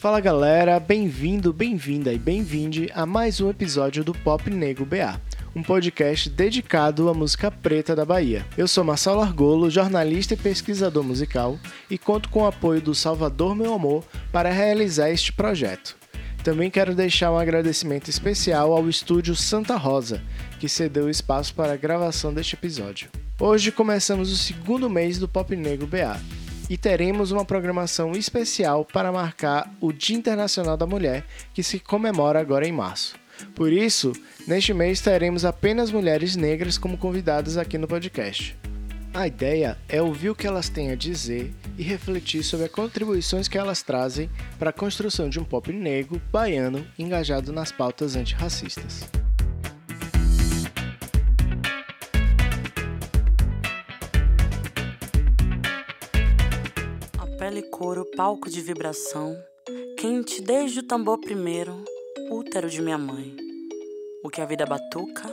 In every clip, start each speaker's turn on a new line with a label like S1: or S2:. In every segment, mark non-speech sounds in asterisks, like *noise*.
S1: Fala galera, bem-vindo, bem-vinda e bem-vinde a mais um episódio do Pop Nego BA, um podcast dedicado à música preta da Bahia. Eu sou Marcelo Argolo, jornalista e pesquisador musical, e conto com o apoio do Salvador Meu Amor para realizar este projeto. Também quero deixar um agradecimento especial ao estúdio Santa Rosa, que cedeu o espaço para a gravação deste episódio. Hoje começamos o segundo mês do Pop Negro BA e teremos uma programação especial para marcar o Dia Internacional da Mulher, que se comemora agora em março. Por isso, neste mês teremos apenas mulheres negras como convidadas aqui no podcast. A ideia é ouvir o que elas têm a dizer e refletir sobre as contribuições que elas trazem para a construção de um pop negro, baiano, engajado nas pautas antirracistas.
S2: Couro, palco de vibração, quente desde o tambor primeiro, útero de minha mãe. O que a vida batuca,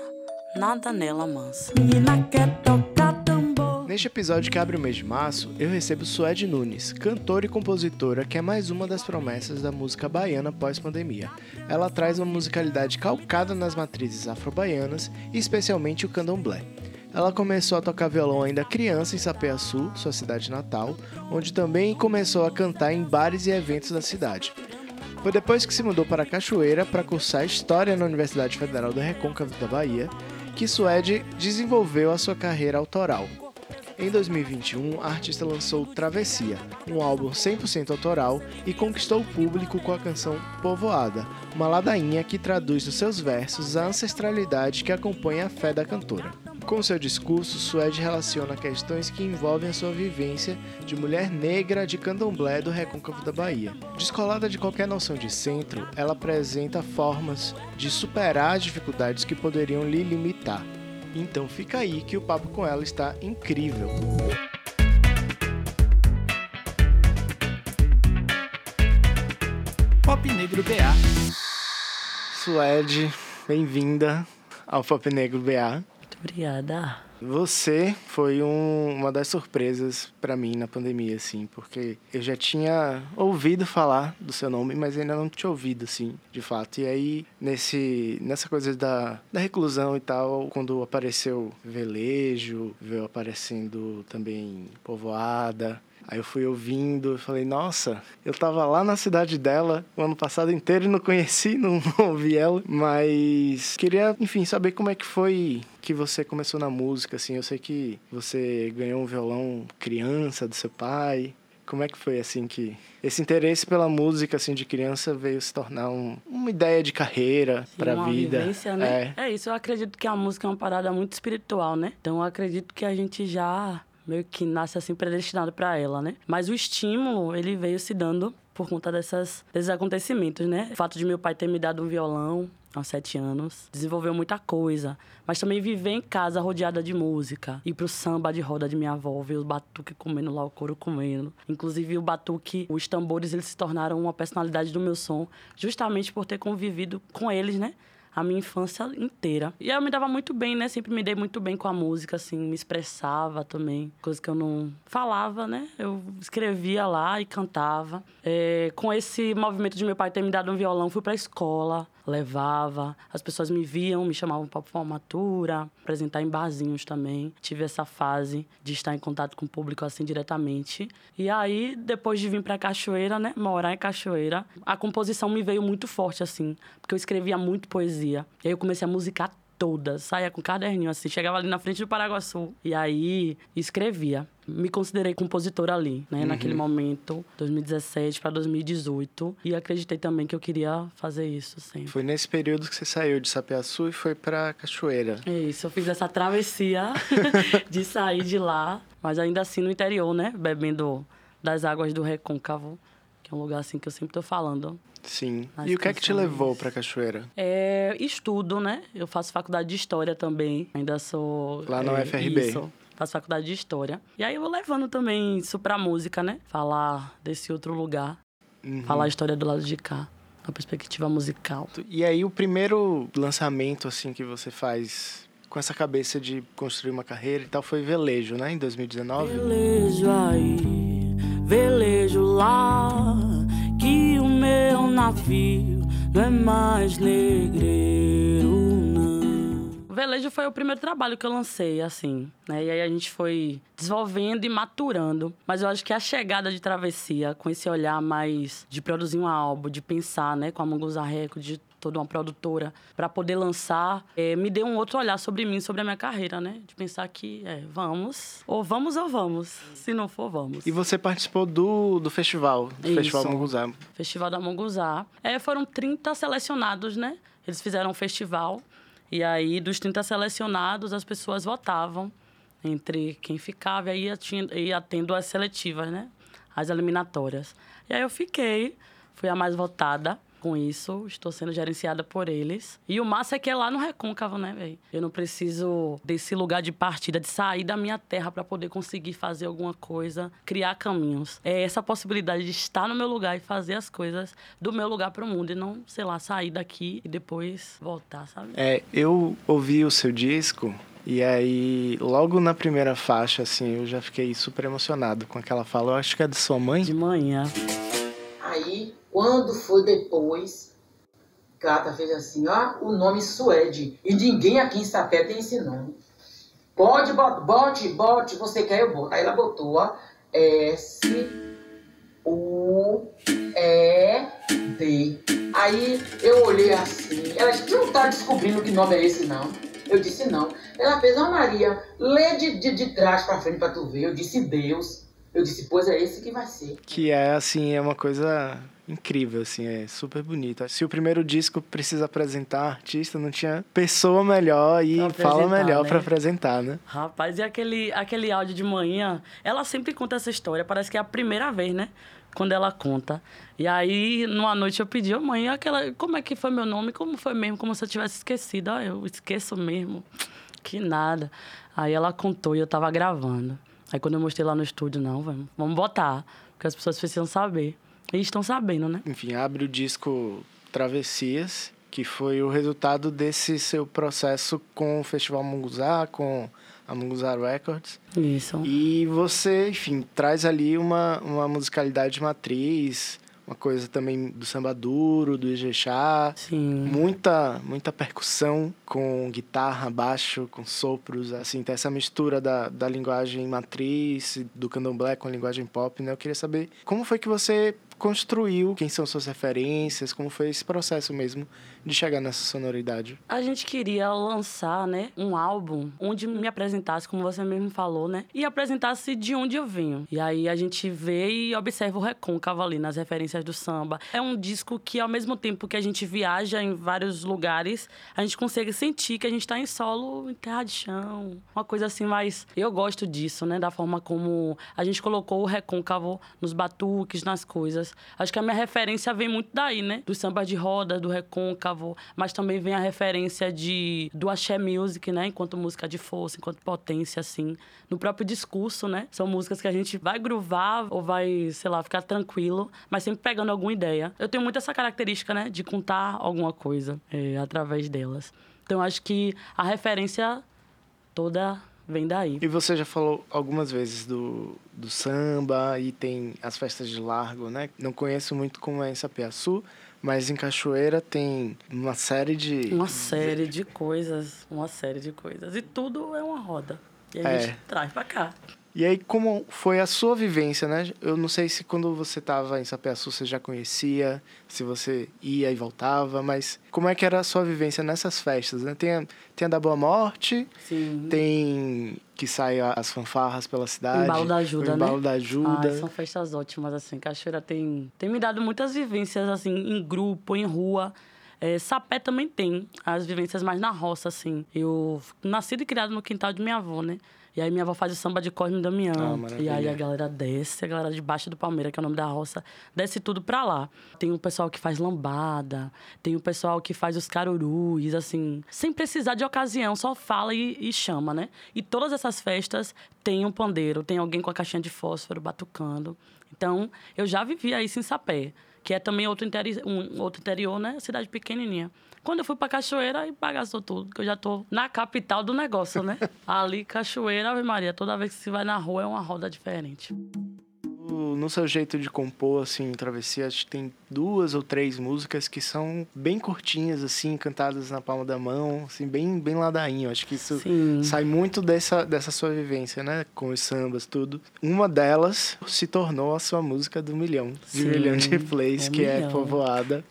S2: nada nela mansa. Menina quer tocar tambor.
S1: Neste episódio que abre o mês de março, eu recebo Suede Nunes, cantora e compositora que é mais uma das promessas da música baiana pós-pandemia. Ela traz uma musicalidade calcada nas matrizes afro-baianas e especialmente o candomblé. Ela começou a tocar violão ainda criança em Sapeaçu, sua cidade natal, onde também começou a cantar em bares e eventos da cidade. Foi depois que se mudou para Cachoeira para cursar História na Universidade Federal do Recôncavo da Bahia que Suede desenvolveu a sua carreira autoral. Em 2021, a artista lançou Travessia, um álbum 100% autoral e conquistou o público com a canção Povoada, uma ladainha que traduz nos seus versos a ancestralidade que acompanha a fé da cantora. Com seu discurso, Suede relaciona questões que envolvem a sua vivência de mulher negra de candomblé do recôncavo da Bahia. Descolada de qualquer noção de centro, ela apresenta formas de superar as dificuldades que poderiam lhe limitar. Então fica aí que o papo com ela está incrível. Pop Negro BA. Suede, bem-vinda ao Pop Negro BA.
S2: Muito obrigada.
S1: Você foi um, uma das surpresas para mim na pandemia, assim, porque eu já tinha ouvido falar do seu nome, mas ainda não tinha ouvido, assim, de fato. E aí, nesse, nessa coisa da, da reclusão e tal, quando apareceu Velejo, veio aparecendo também Povoada, Aí eu fui ouvindo e falei, nossa, eu tava lá na cidade dela o ano passado inteiro e não conheci, não, *laughs* não ouvi ela. Mas queria, enfim, saber como é que foi que você começou na música, assim. Eu sei que você ganhou um violão criança do seu pai. Como é que foi, assim, que esse interesse pela música, assim, de criança veio se tornar um, uma ideia de carreira para a vida?
S2: Vivência, né? É. é isso, eu acredito que a música é uma parada muito espiritual, né? Então eu acredito que a gente já meio que nasce assim predestinado para ela, né? Mas o estímulo, ele veio se dando por conta dessas, desses acontecimentos, né? O fato de meu pai ter me dado um violão aos sete anos, desenvolveu muita coisa. Mas também viver em casa rodeada de música, ir pro samba de roda de minha avó, ver os batuques comendo lá, o couro comendo. Inclusive o batuque, os tambores, eles se tornaram uma personalidade do meu som, justamente por ter convivido com eles, né? A minha infância inteira. E eu me dava muito bem, né? Sempre me dei muito bem com a música, assim, me expressava também. Coisa que eu não falava, né? Eu escrevia lá e cantava. É, com esse movimento de meu pai ter me dado um violão, fui pra escola levava. As pessoas me viam, me chamavam para formatura, apresentar em barzinhos também. Tive essa fase de estar em contato com o público assim diretamente. E aí, depois de vir para Cachoeira, né, morar em Cachoeira, a composição me veio muito forte assim, porque eu escrevia muito poesia. E aí eu comecei a musicar todas. Saía com caderninho assim, chegava ali na frente do Paraguaçu e aí escrevia. Me considerei compositora ali, né, uhum. naquele momento, 2017 para 2018, e acreditei também que eu queria fazer isso sempre.
S1: Foi nesse período que você saiu de Sapiaçu e foi para Cachoeira.
S2: É isso, eu fiz essa travessia *laughs* de sair de lá, mas ainda assim no interior, né, bebendo das águas do Recôncavo, que é um lugar assim que eu sempre tô falando.
S1: Sim. e o que é que te levou para Cachoeira?
S2: É, estudo, né? Eu faço faculdade de História também. Ainda sou...
S1: Lá na
S2: é,
S1: UFRB?
S2: Isso. Faço faculdade de História. E aí eu vou levando também isso pra música, né? Falar desse outro lugar. Uhum. Falar a história do lado de cá. A perspectiva musical.
S1: E aí o primeiro lançamento, assim, que você faz com essa cabeça de construir uma carreira e tal foi Velejo, né? Em 2019?
S2: Velejo aí, velejo lá, que o meu navio não é mais negreiro, Velejo foi o primeiro trabalho que eu lancei, assim, né? E aí a gente foi desenvolvendo e maturando. Mas eu acho que a chegada de Travessia, com esse olhar mais de produzir um álbum, de pensar, né, com a Manguza Record, de toda uma produtora, para poder lançar, é, me deu um outro olhar sobre mim, sobre a minha carreira, né? De pensar que, é, vamos, ou vamos ou vamos. Se não for, vamos.
S1: E você participou do, do festival, do
S2: Isso.
S1: Festival Munguzá.
S2: Festival da Monguzá. É, foram 30 selecionados, né? Eles fizeram um festival. E aí, dos 30 selecionados, as pessoas votavam entre quem ficava. E aí ia, tendo as seletivas, né? As eliminatórias. E aí eu fiquei, fui a mais votada com isso. Estou sendo gerenciada por eles. E o massa é que é lá no Recôncavo, né, velho? Eu não preciso desse lugar de partida, de sair da minha terra para poder conseguir fazer alguma coisa, criar caminhos. É essa possibilidade de estar no meu lugar e fazer as coisas do meu lugar para o mundo e não, sei lá, sair daqui e depois voltar, sabe?
S1: É, eu ouvi o seu disco e aí, logo na primeira faixa, assim, eu já fiquei super emocionado com aquela fala. Eu acho que é de sua mãe.
S2: De manhã.
S3: Aí, quando foi depois, Cata fez assim, ó, o nome Suede. E ninguém aqui em Sapé tem esse nome. Pode, bote, bote, você quer, eu boto. Aí ela botou, ó, S, U, E, D. Aí eu olhei assim, ela disse, não tá descobrindo que nome é esse, não? Eu disse, não. Ela fez, ó Maria, lê de, de, de trás pra frente pra tu ver. Eu disse, Deus. Eu disse, pois é esse que vai ser.
S1: Que é, assim, é uma coisa incrível, assim, é super bonito. Se o primeiro disco precisa apresentar artista, não tinha pessoa melhor e fala melhor
S2: né?
S1: pra apresentar, né?
S2: Rapaz, e aquele, aquele áudio de manhã? Ela sempre conta essa história, parece que é a primeira vez, né? Quando ela conta. E aí, numa noite, eu pedi, mãe, aquela, como é que foi meu nome? Como foi mesmo? Como se eu tivesse esquecido. Ah, eu esqueço mesmo. Que nada. Aí ela contou e eu tava gravando. Aí quando eu mostrei lá no estúdio, não, vamos, vamos botar. Porque as pessoas precisam saber. E estão sabendo, né?
S1: Enfim, abre o disco Travessias, que foi o resultado desse seu processo com o Festival Munguzá, com a Munguzá Records.
S2: Isso.
S1: E você, enfim, traz ali uma, uma musicalidade matriz, uma coisa também do samba duro, do Ijexá.
S2: Sim.
S1: Muita, muita percussão com guitarra, baixo, com sopros, assim, tem essa mistura da, da linguagem matriz, do candomblé com a linguagem pop, né? Eu queria saber como foi que você construiu, quem são suas referências, como foi esse processo mesmo de chegar nessa sonoridade.
S2: A gente queria lançar, né, um álbum onde me apresentasse, como você mesmo falou, né, e apresentasse de onde eu venho. E aí a gente vê e observa o recôncavo ali nas referências do samba. É um disco que, ao mesmo tempo que a gente viaja em vários lugares, a gente consegue sentir que a gente está em solo, em terra de chão, uma coisa assim, mas eu gosto disso, né, da forma como a gente colocou o recôncavo nos batuques, nas coisas. Acho que a minha referência vem muito daí, né, do samba de roda, do recôncavo, mas também vem a referência de do axé music, né, enquanto música de força, enquanto potência, assim, no próprio discurso, né. São músicas que a gente vai groovar ou vai, sei lá, ficar tranquilo, mas sempre pegando alguma ideia. Eu tenho muito essa característica, né, de contar alguma coisa é, através delas. Então acho que a referência toda vem daí.
S1: E você já falou algumas vezes do, do samba e tem as festas de largo, né? Não conheço muito como é em Sapiaçu, mas em Cachoeira tem uma série de...
S2: Uma série de coisas, uma série de coisas. E tudo é uma roda. E a
S1: É.
S2: gente traz pra cá.
S1: E aí, como foi a sua vivência, né? Eu não sei se quando você estava em Sapiaçu você já conhecia, se você ia e voltava, mas como é que era a sua vivência nessas festas, né? Tem a, tem a da Boa Morte,
S2: Sim.
S1: tem que sai as fanfarras pela cidade.
S2: Embalo da Ajuda,
S1: o Embalo
S2: né?
S1: da Ajuda.
S2: Ai, são festas ótimas, assim. Cachoeira tem, tem me dado muitas vivências, assim, em grupo, em rua. É, Sapé também tem as vivências mais na roça, assim. Eu nasci e criado no quintal de minha avó, né? E aí minha avó faz o samba de
S1: Ah,
S2: Damião.
S1: maravilha.
S2: e aí a galera desce, a galera de baixo do Palmeira, que é o nome da roça, desce tudo pra lá. Tem o pessoal que faz lambada, tem o pessoal que faz os carurus, assim, sem precisar de ocasião, só fala e, e chama, né? E todas essas festas tem um pandeiro, tem alguém com a caixinha de fósforo batucando. Então, eu já vivia isso em Sapé, que é também outro, interi um, outro interior, né? Cidade pequenininha. Quando eu fui pra Cachoeira, aí bagaçou tudo, que eu já tô na capital do negócio, né? *laughs* Ali, Cachoeira, Ave Maria, toda vez que se vai na rua é uma roda diferente.
S1: No seu jeito de compor, assim, Travessia, acho que tem duas ou três músicas que são bem curtinhas, assim, cantadas na palma da mão, assim, bem, bem ladainho. Acho que isso
S2: Sim.
S1: sai muito dessa, dessa sua vivência, né? Com os sambas, tudo. Uma delas se tornou a sua música do milhão, de
S2: Sim,
S1: milhão de plays,
S2: um
S1: que é
S2: milhão.
S1: Povoada.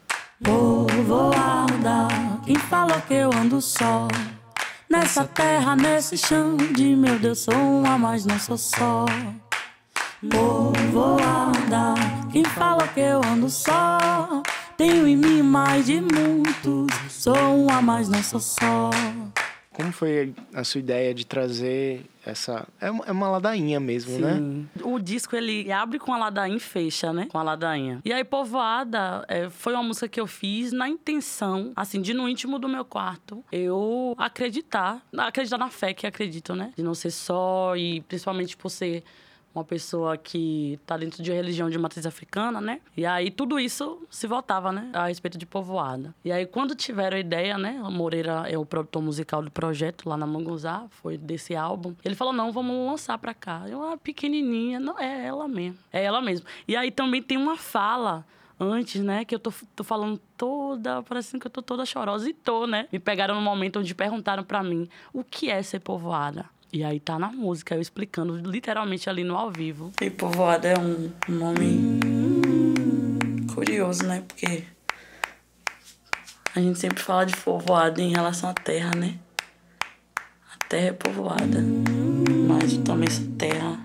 S2: Povoada, quem falou que eu ando só? Nessa terra, nesse chão de meu Deus, sou uma, mas não sou só. Povoada, quem falou que eu ando só? Tenho em mim mais de muitos, sou uma, mas não sou só.
S1: Como foi a sua ideia de trazer essa... É uma, é ladainha mesmo, né?
S2: Sim. O disco ele abre com a ladainha e fecha, né? Com a ladainha. E aí, Povoada é, foi uma música que eu fiz na intenção, assim, de no íntimo do meu quarto, eu acreditar, acreditar na fé que acredito, né? De não ser só e principalmente por ser uma pessoa que tá dentro de religião de matriz africana, né? E aí tudo isso se voltava, né? A respeito de povoada. E aí quando tiveram a ideia, né? O Moreira é o produtor musical do projeto lá na Manguzá, foi desse álbum. Ele falou: "Não, vamos lançar pra cá". Eu, ah, pequenininha, não é ela mesmo. É ela mesmo. E aí também tem uma fala antes, né? Que eu tô, tô falando toda, parecendo que eu tô toda chorosa. E tô, né? Me pegaram no momento onde perguntaram pra mim o que é ser povoada. E aí tá na música, eu explicando literalmente ali no ao vivo. E povoada é um nome curioso, né? Porque a gente sempre fala de povoada em relação à terra, né? A terra é povoada. Mas também essa terra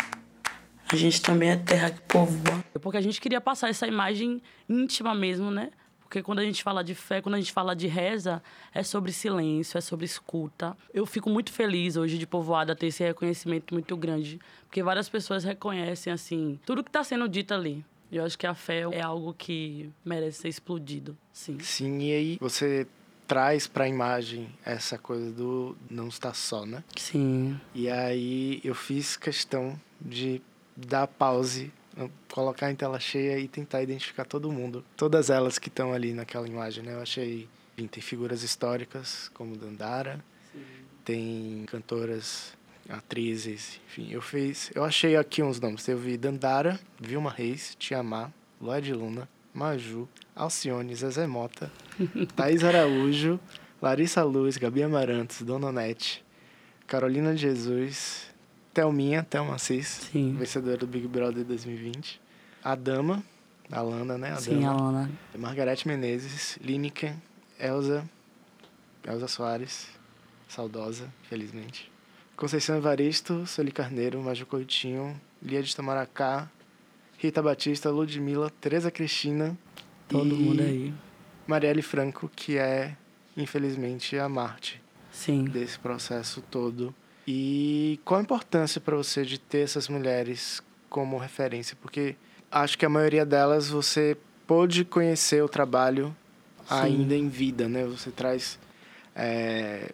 S2: a gente também é terra que povoa. Porque a gente queria passar essa imagem íntima mesmo, né? Porque quando a gente fala de fé, quando a gente fala de reza, é sobre silêncio, é sobre escuta. Eu fico muito feliz hoje de Povoada ter esse reconhecimento muito grande. Porque várias pessoas reconhecem, assim, tudo que está sendo dito ali. Eu acho que a fé é algo que merece ser explodido, sim.
S1: Sim, e aí você traz para a imagem essa coisa do não estar só, né?
S2: Sim.
S1: E aí eu fiz questão de dar pause, colocar em tela cheia e tentar identificar todo mundo. Todas elas que estão ali naquela imagem, né? Eu achei. Enfim, tem figuras históricas, como Dandara,
S2: Sim.
S1: tem cantoras, atrizes, enfim. Eu fiz. Eu achei aqui uns nomes. Eu vi Dandara, Vilma Reis, Tiamá, Lloyd Luna, Maju, Alcione, Zezé Mota, *laughs* Thaís Araújo, Larissa Luz, Gabi Amarantos, Dona Nete, Carolina de Jesus, Thelminha, Thelma Assis,
S2: Sim.
S1: vencedora do Big Brother 2020. A Dama, a Lana, né? A
S2: Sim,
S1: Dama.
S2: Alana.
S1: Margarete Menezes, Lineker, Elza, Elza Soares, saudosa, felizmente. Conceição Evaristo, Sueli Carneiro, Maju Coutinho, Lia de Tamaracá, Rita Batista, Ludmilla, Tereza Cristina.
S2: Todo
S1: e
S2: mundo aí.
S1: Marielle Franco, que é, infelizmente, a Marte
S2: Sim.
S1: desse processo todo. E qual a importância para você de ter essas mulheres como referência? Porque acho que a maioria delas você pôde conhecer o trabalho
S2: Sim.
S1: ainda em vida, né? Você traz é,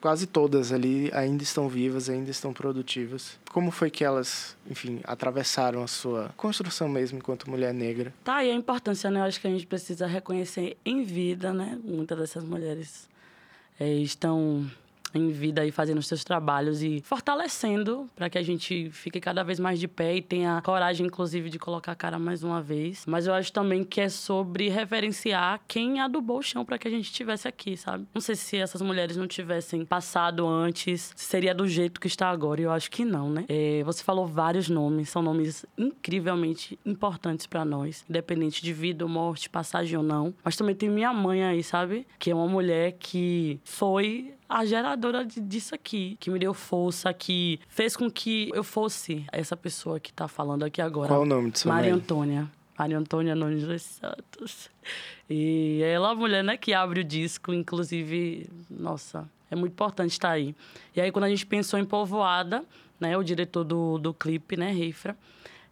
S1: quase todas ali ainda estão vivas, ainda estão produtivas. Como foi que elas, enfim, atravessaram a sua construção mesmo enquanto mulher negra?
S2: Tá, e a importância, né? Eu acho que a gente precisa reconhecer em vida, né? Muitas dessas mulheres é, estão em vida aí fazendo os seus trabalhos e fortalecendo para que a gente fique cada vez mais de pé e tenha coragem, inclusive, de colocar a cara mais uma vez. Mas eu acho também que é sobre referenciar quem adubou o chão para que a gente estivesse aqui, sabe? Não sei se essas mulheres não tivessem passado antes, seria do jeito que está agora. E eu acho que não, né? É, você falou vários nomes, são nomes incrivelmente importantes para nós, independente de vida ou morte, passagem ou não. Mas também tem minha mãe aí, sabe? Que é uma mulher que foi a geradora de, disso aqui, que me deu força, que fez com que eu fosse essa pessoa que tá falando aqui agora.
S1: Qual o nome de sua
S2: Maria
S1: mãe?
S2: Antônia. Maria Antônia Nunes dos Santos. E ela é a mulher, né, que abre o disco, inclusive, nossa, é muito importante estar aí. E aí, quando a gente pensou em Povoada, né, o diretor do, do clipe, né, Reifra,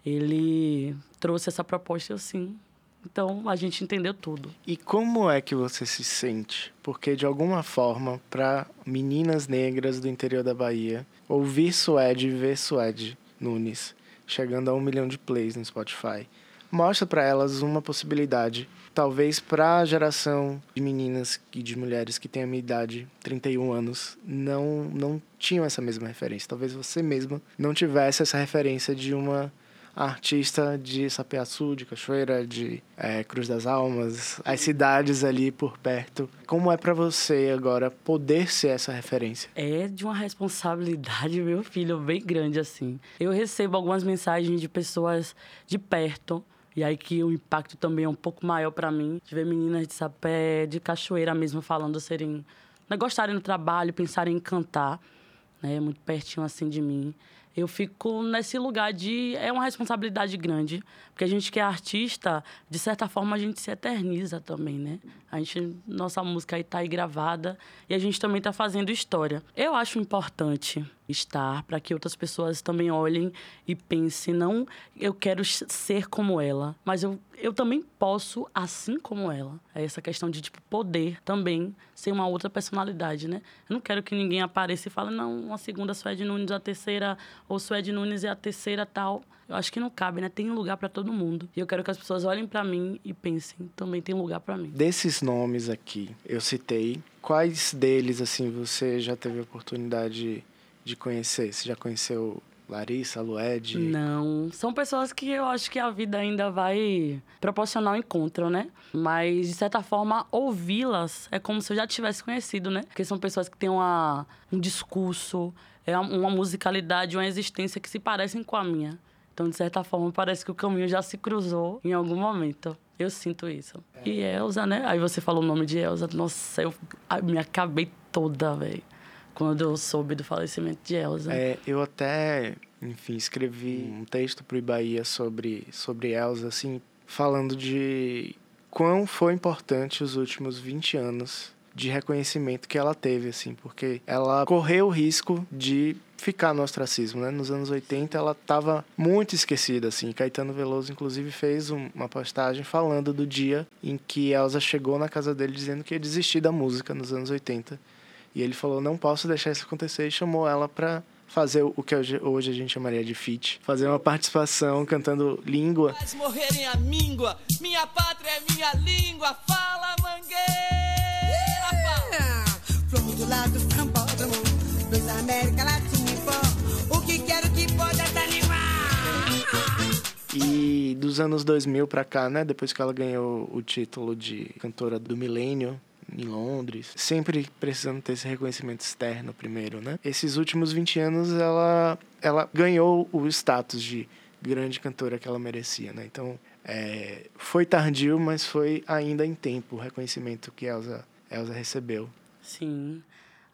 S2: ele trouxe essa proposta e eu, sim. Então, a gente entendeu tudo.
S1: E como é que você se sente? Porque, de alguma forma, para meninas negras do interior da Bahia, ouvir Suede e ver Suede Nunes chegando a um milhão de plays no Spotify, mostra para elas uma possibilidade. Talvez para a geração de meninas e de mulheres que têm a minha idade, 31 anos, não, não tinham essa mesma referência. Talvez você mesma não tivesse essa referência de uma artista de Sapiaçu, de Cachoeira, de é, Cruz das Almas, as cidades ali por perto. Como é para você agora poder ser essa referência?
S2: É de uma responsabilidade, *laughs* meu filho, bem grande assim. Eu recebo algumas mensagens de pessoas de perto e aí que o impacto também é um pouco maior para mim, de ver meninas de sapé, de cachoeira mesmo falando serem, né, gostarem do trabalho, pensarem em cantar, né, muito pertinho assim de mim eu fico nesse lugar de. É uma responsabilidade grande, porque a gente que é artista, de certa forma, a gente se eterniza também, né? A gente, nossa música aí tá aí gravada e a gente também tá fazendo história. Eu acho importante estar para que outras pessoas também olhem e pensem, não eu quero ser como ela, mas eu, eu também posso assim como ela. É essa questão de tipo poder também ser uma outra personalidade, né? Eu não quero que ninguém apareça e fale, não, a segunda Suede Nunes, a terceira, ou Suede Nunes é a terceira tal. Eu acho que não cabe, né? Tem lugar para todo mundo. E eu quero que as pessoas olhem para mim e pensem, também tem lugar para mim.
S1: Desses nomes aqui, eu citei, quais deles assim você já teve a oportunidade de conhecer? Você já conheceu Larissa, Lued?
S2: Não, são pessoas que eu acho que a vida ainda vai proporcionar um encontro, né? Mas, de certa forma, ouvi-las é como se eu já tivesse conhecido, né? Porque são pessoas que têm uma, um discurso, é uma musicalidade, uma existência que se parecem com a minha. Então, de certa forma, parece que o caminho já se cruzou em algum momento. Eu sinto isso. E Elza, né? Aí você falou o nome de Elza. Nossa, eu me acabei toda, velho quando eu soube do falecimento de Elza.
S1: É, eu até, enfim, escrevi um texto para o Bahia sobre, sobre Elza, assim, falando de quão foi importante os últimos 20 anos de reconhecimento que ela teve, assim, porque ela correu o risco de ficar no ostracismo, né? Nos anos 80 ela estava muito esquecida, assim. Caetano Veloso, inclusive, fez uma postagem falando do dia em que Elza chegou na casa dele dizendo que ia desistir da música nos anos 80 e ele falou: não posso deixar isso acontecer e chamou ela para fazer o que hoje a gente chamaria de feat, fazer uma participação cantando língua. Morrerem a míngua, minha pátria é minha língua, fala mangueira! Do lado dos América Latina, o que quero que pode animar. E dos anos 2000 para cá, né, depois que ela ganhou o título de cantora do milênio, em Londres, sempre precisando ter esse reconhecimento externo primeiro, né? Esses últimos 20 anos ela ela ganhou o status de grande cantora que ela merecia, né? Então, é, foi tardio, mas foi ainda em tempo o reconhecimento que Elsa Elsa recebeu.
S2: Sim.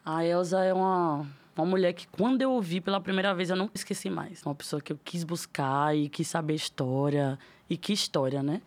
S2: A Elsa é uma uma mulher que quando eu ouvi pela primeira vez eu não esqueci mais. Uma pessoa que eu quis buscar e quis saber história e que história, né?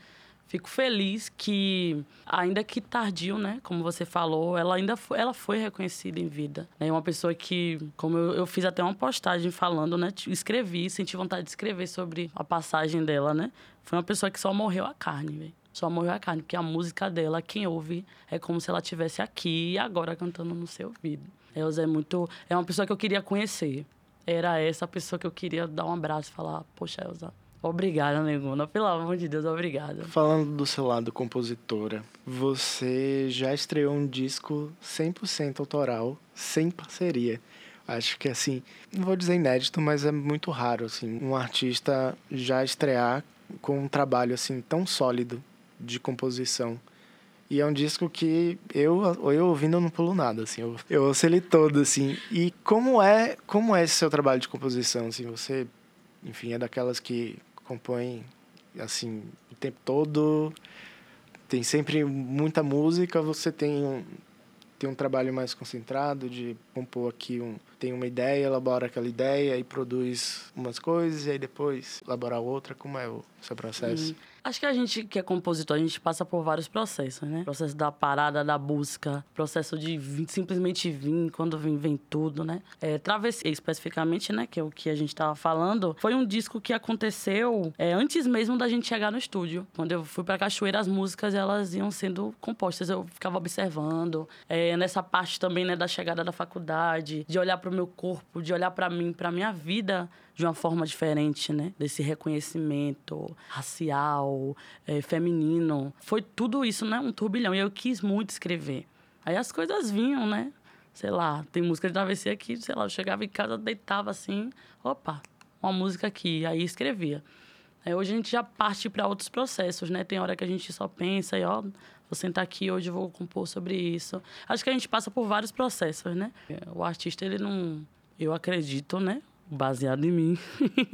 S2: Fico feliz que, ainda que tardio, né? Como você falou, ela ainda foi, ela foi reconhecida em vida. É né? uma pessoa que, como eu, eu, fiz até uma postagem falando, né? Escrevi, senti vontade de escrever sobre a passagem dela, né? Foi uma pessoa que só morreu a carne, velho. Só morreu a carne, porque a música dela, quem ouve, é como se ela estivesse aqui e agora cantando no seu ouvido. Elza é muito. É uma pessoa que eu queria conhecer. Era essa pessoa que eu queria dar um abraço e falar: Poxa, Elza, Obrigada, Neguna. Pelo amor de Deus, obrigada.
S1: Falando do seu lado compositora, você já estreou um disco 100% autoral, sem parceria. Acho que, assim, não vou dizer inédito, mas é muito raro, assim, um artista já estrear com um trabalho, assim, tão sólido de composição. E é um disco que eu, eu ouvindo, eu não pulo nada, assim. Eu, eu ouço ele todo, assim. E como é, como é esse seu trabalho de composição, assim? Você, enfim, é daquelas que compõe assim o tempo todo. Tem sempre muita música, você tem um, tem um trabalho mais concentrado de compor aqui um tem uma ideia, elabora aquela ideia e produz umas coisas e aí depois elaborar outra, como é o seu processo? Hum.
S2: Acho que a gente que é compositor, a gente passa por vários processos, né? Processo da parada, da busca, processo de simplesmente vir, quando vem, vem tudo, né? É, Travessia, especificamente, né? Que é o que a gente tava falando, foi um disco que aconteceu é, antes mesmo da gente chegar no estúdio. Quando eu fui pra Cachoeira, as músicas, elas iam sendo compostas. Eu ficava observando. É, nessa parte também, né? Da chegada da faculdade, de olhar pro meu corpo, de olhar para mim, pra minha vida de uma forma diferente, né? Desse reconhecimento racial, é, feminino. Foi tudo isso, né? Um turbilhão. E eu quis muito escrever. Aí as coisas vinham, né? Sei lá, tem música de travessia aqui, sei lá, eu chegava em casa, deitava assim, opa, uma música aqui, aí escrevia. É, hoje a gente já parte para outros processos, né? Tem hora que a gente só pensa e, ó, vou sentar aqui hoje vou compor sobre isso. Acho que a gente passa por vários processos, né? O artista, ele não... Eu acredito, né? Baseado em mim,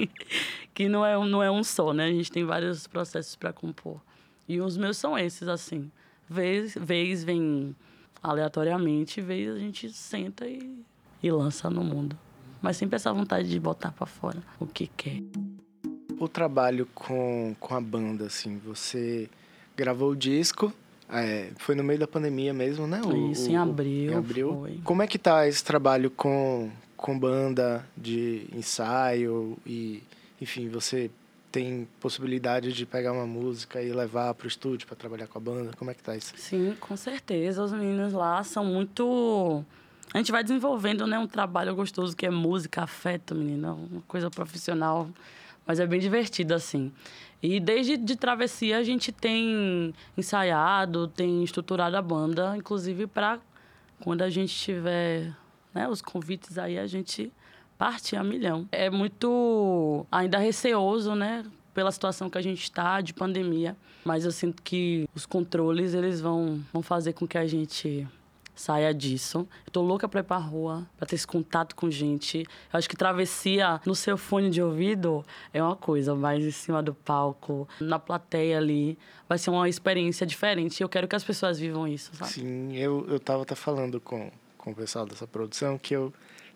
S2: *laughs* que não é, não é um só, né? A gente tem vários processos para compor. E os meus são esses, assim. Vez, vez vem aleatoriamente, vez a gente senta e, e lança no mundo. Mas sempre essa vontade de botar para fora o que quer.
S1: O trabalho com, com a banda, assim, você gravou o disco, é, foi no meio da pandemia mesmo, né?
S2: O, Isso, em abril.
S1: Em abril. Foi. Como é que tá esse trabalho com, com banda de ensaio e, enfim, você tem possibilidade de pegar uma música e levar para o estúdio para trabalhar com a banda? Como é que tá isso?
S2: Sim, com certeza. Os meninos lá são muito. A gente vai desenvolvendo né, um trabalho gostoso que é música, afeto, menina, uma coisa profissional, mas é bem divertido assim. E desde de travessia a gente tem ensaiado, tem estruturado a banda, inclusive para quando a gente tiver né, os convites aí a gente parte a milhão. É muito ainda receoso, né? Pela situação que a gente está de pandemia, mas eu sinto que os controles eles vão, vão fazer com que a gente saia disso. Eu tô louca pra ir pra rua, pra ter esse contato com gente. Eu acho que travessia no seu fone de ouvido é uma coisa, mas em cima do palco, na plateia ali, vai ser uma experiência diferente. Eu quero que as pessoas vivam isso, sabe?
S1: Sim, eu, eu tava até falando com, com o pessoal dessa produção que eu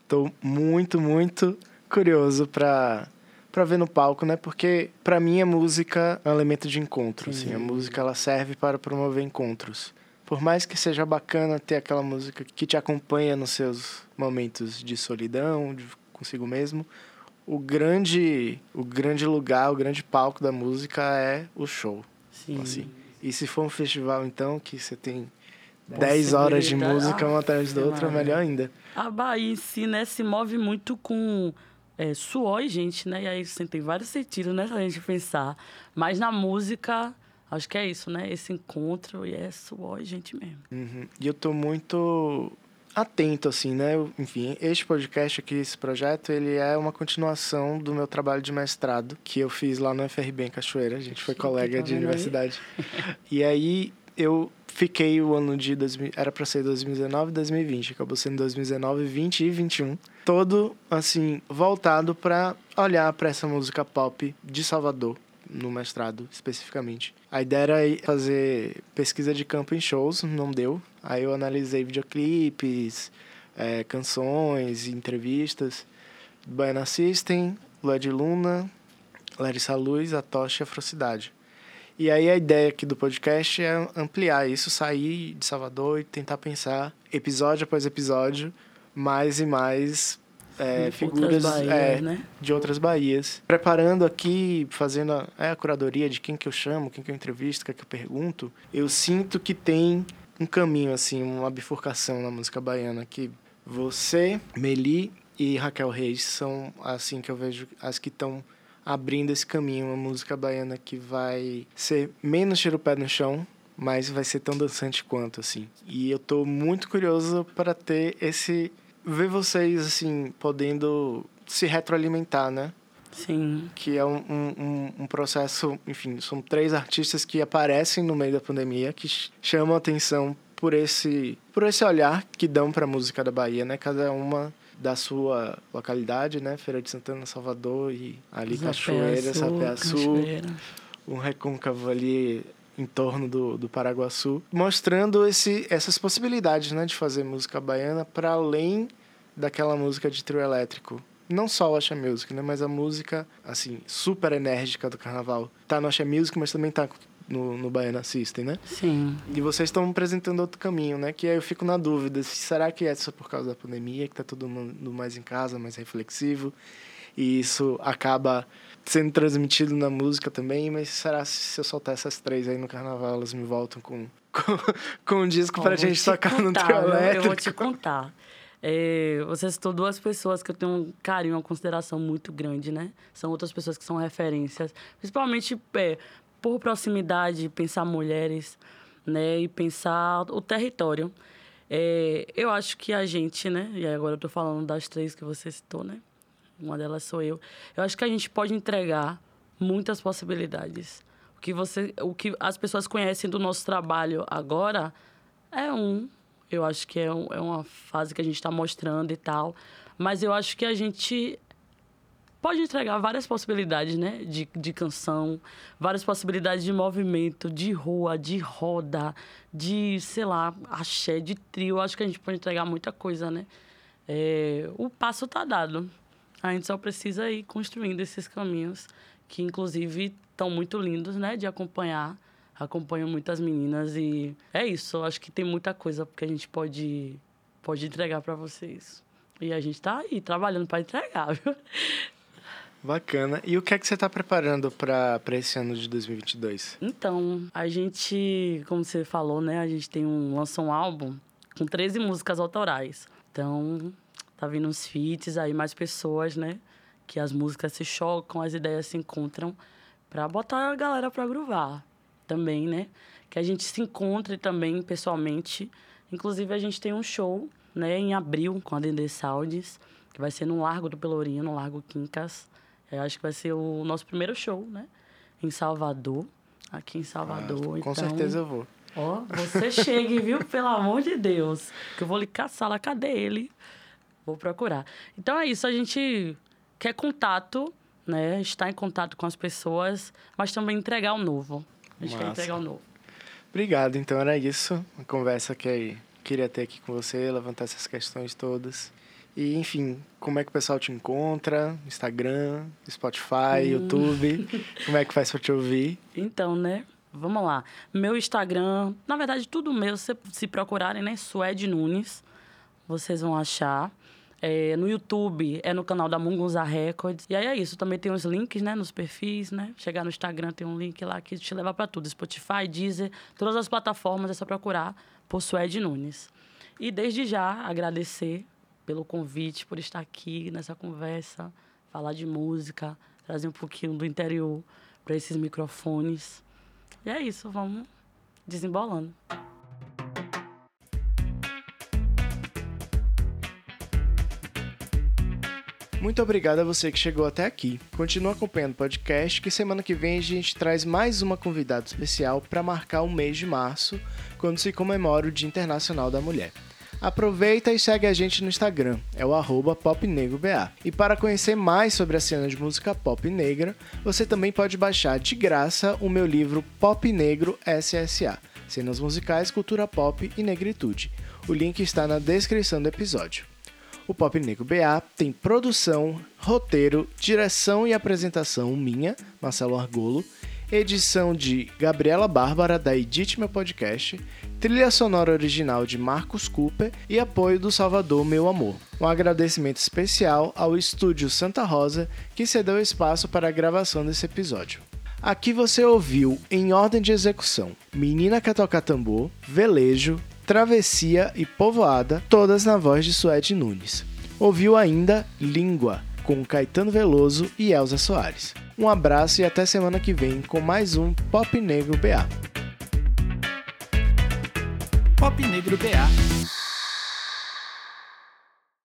S1: Tô muito, muito curioso para para ver no palco, né? Porque para mim a música é um elemento de encontro, assim. A música ela serve para promover encontros. Por mais que seja bacana ter aquela música que te acompanha nos seus momentos de solidão, de consigo mesmo, o grande o grande lugar, o grande palco da música é o show. Sim. Assim. E se for um festival então que você tem 10 horas de música uma atrás da outra, melhor ainda.
S2: A Bahia em si, né, se move muito com é, suor e gente, né? E aí assim, tem vários sentidos, né, a gente pensar. Mas na música, acho que é isso, né? Esse encontro e é suor e gente mesmo.
S1: Uhum. E eu tô muito atento, assim, né? Enfim, este podcast aqui, esse projeto, ele é uma continuação do meu trabalho de mestrado que eu fiz lá no FRB em Cachoeira. A gente foi Chique, colega tá de universidade. *laughs* e aí eu fiquei o ano de... 2000, era para ser 2019 e 2020. Acabou sendo 2019, 20 e 21. Todo, assim, voltado para olhar para essa música pop de Salvador, no mestrado especificamente. A ideia era fazer pesquisa de campo em shows, não deu. Aí eu analisei videoclipes, é, canções, entrevistas. Baiana System, Led Luna, Larissa Luz, a Tocha e Afrocidade. E aí a ideia aqui do podcast é ampliar isso, sair de Salvador e tentar pensar episódio após episódio mais e mais é, figuras Bahias, é, né? de outras Bahias. Preparando aqui, fazendo a, é, a curadoria de quem que eu chamo, quem que eu entrevisto, quem que eu pergunto, eu sinto que tem um caminho, assim, uma bifurcação na música baiana que você, Meli e Raquel Reis são, assim, que eu vejo as que estão abrindo esse caminho, uma música baiana que vai ser menos tiro o pé no chão, mas vai ser tão dançante quanto, assim. E eu tô muito curioso para ter esse... ver vocês, assim, podendo se retroalimentar, né?
S2: Sim.
S1: Que é um, um, um, processo, enfim, são três artistas que aparecem no meio da pandemia, que chamam a atenção por esse, por esse olhar que dão para a música da Bahia, né? Cada uma da sua localidade, né? Feira de Santana, Salvador e ali Zapé Cachoeira, Sapeaçu, um recôncavo ali em torno do, do Paraguaçu, mostrando esse, essas possibilidades, né, de fazer música baiana para além daquela música de trio elétrico. Não só o Axé Music, né, mas a música, assim, super enérgica do carnaval. Tá no Axé Music, mas também tá no, no Baiana System, né?
S2: Sim.
S1: E vocês estão apresentando outro caminho, né? Que aí eu fico na dúvida, será que é só por causa da pandemia, que tá todo mundo mais em casa, mais reflexivo, e isso acaba sendo transmitido na música também, mas será se eu soltar essas três aí no carnaval, elas me voltam com, *laughs* com, com um disco para a gente tocar contar, no trio
S2: Eu vou te contar. É, você citou duas pessoas que eu tenho um carinho, uma consideração muito grande, né? São outras pessoas que são referências, principalmente é, por proximidade, pensar mulheres, né, e pensar o território. É, eu acho que a gente, né, e agora eu estou falando das três que você citou, né, uma delas sou eu. Eu acho que a gente pode entregar muitas possibilidades. O que, você, o que as pessoas conhecem do nosso trabalho agora é um. Eu acho que é, um, é uma fase que a gente está mostrando e tal. Mas eu acho que a gente pode entregar várias possibilidades, né? De, de canção, várias possibilidades de movimento, de rua, de roda, de, sei lá, axé, de trio. Acho que a gente pode entregar muita coisa, né? É, o passo está dado. A gente só precisa ir construindo esses caminhos, que inclusive estão muito lindos, né? De acompanhar. Acompanho muitas meninas e é isso. Acho que tem muita coisa que a gente pode, pode entregar para vocês. E a gente está aí trabalhando para entregar, *laughs* viu?
S1: Bacana. E o que é que você está preparando para esse ano de 2022?
S2: Então, a gente, como você falou, né? A gente tem um, lançou um álbum com 13 músicas autorais. Então, tá vindo uns feats aí, mais pessoas, né? Que as músicas se chocam, as ideias se encontram para botar a galera para gruvar também, né? Que a gente se encontre também pessoalmente. Inclusive, a gente tem um show, né, em abril com a Dendê Saudis, que vai ser no Largo do Pelourinho, no Largo Quincas. Eu acho que vai ser o nosso primeiro show, né? Em Salvador. Aqui em Salvador. Ah,
S1: com
S2: então,
S1: certeza eu vou.
S2: Ó, você *laughs* chegue, viu? Pelo amor de Deus. Que eu vou lhe caçar lá. Cadê ele? Vou procurar. Então é isso. A gente quer contato, né? Estar em contato com as pessoas, mas também entregar o novo. A gente Massa. quer entregar o novo.
S1: Obrigado. Então era isso. A conversa que eu queria ter aqui com você, levantar essas questões todas. E, enfim, como é que o pessoal te encontra? Instagram, Spotify, hum. YouTube? *laughs* Como é que faz para te ouvir?
S2: Então, né? Vamos lá. Meu Instagram, na verdade, tudo meu, se, se procurarem, né? Suede Nunes, vocês vão achar. É, no YouTube, é no canal da Mungunza Records. E aí é isso, também tem os links, né, nos perfis, né? Chegar no Instagram tem um link lá que te leva para tudo. Spotify, Deezer, todas as plataformas, é só procurar por Suede Nunes. E desde já agradecer pelo convite, por estar aqui nessa conversa, falar de música, trazer um pouquinho do interior para esses microfones. E é isso, vamos desembolando.
S1: Muito obrigado a você que chegou até aqui. Continua acompanhando o podcast, que semana que vem a gente traz mais uma convidada especial para marcar o mês de março, quando se comemora o Dia Internacional da Mulher. Aproveita e segue a gente no Instagram, é o arroba popnegroba. E para conhecer mais sobre a cena de música pop negra, você também pode baixar de graça o meu livro Pop Negro SSA, Cenas Musicais, Cultura Pop e Negritude. O link está na descrição do episódio. O Pop Negro BA tem produção, roteiro, direção e apresentação minha, Marcelo Argolo, edição de Gabriela Bárbara da Edit Meu Podcast trilha sonora original de Marcos Cooper e apoio do Salvador Meu Amor. Um agradecimento especial ao Estúdio Santa Rosa que cedeu espaço para a gravação desse episódio. Aqui você ouviu, em ordem de execução, Menina Quer Tocar Tambor, Velejo, Travessia e Povoada, todas na voz de Suede Nunes. Ouviu ainda Língua, com Caetano Veloso e Elza Soares. Um abraço e até semana que vem com mais um Pop Negro BA.
S4: Pop Negro BA.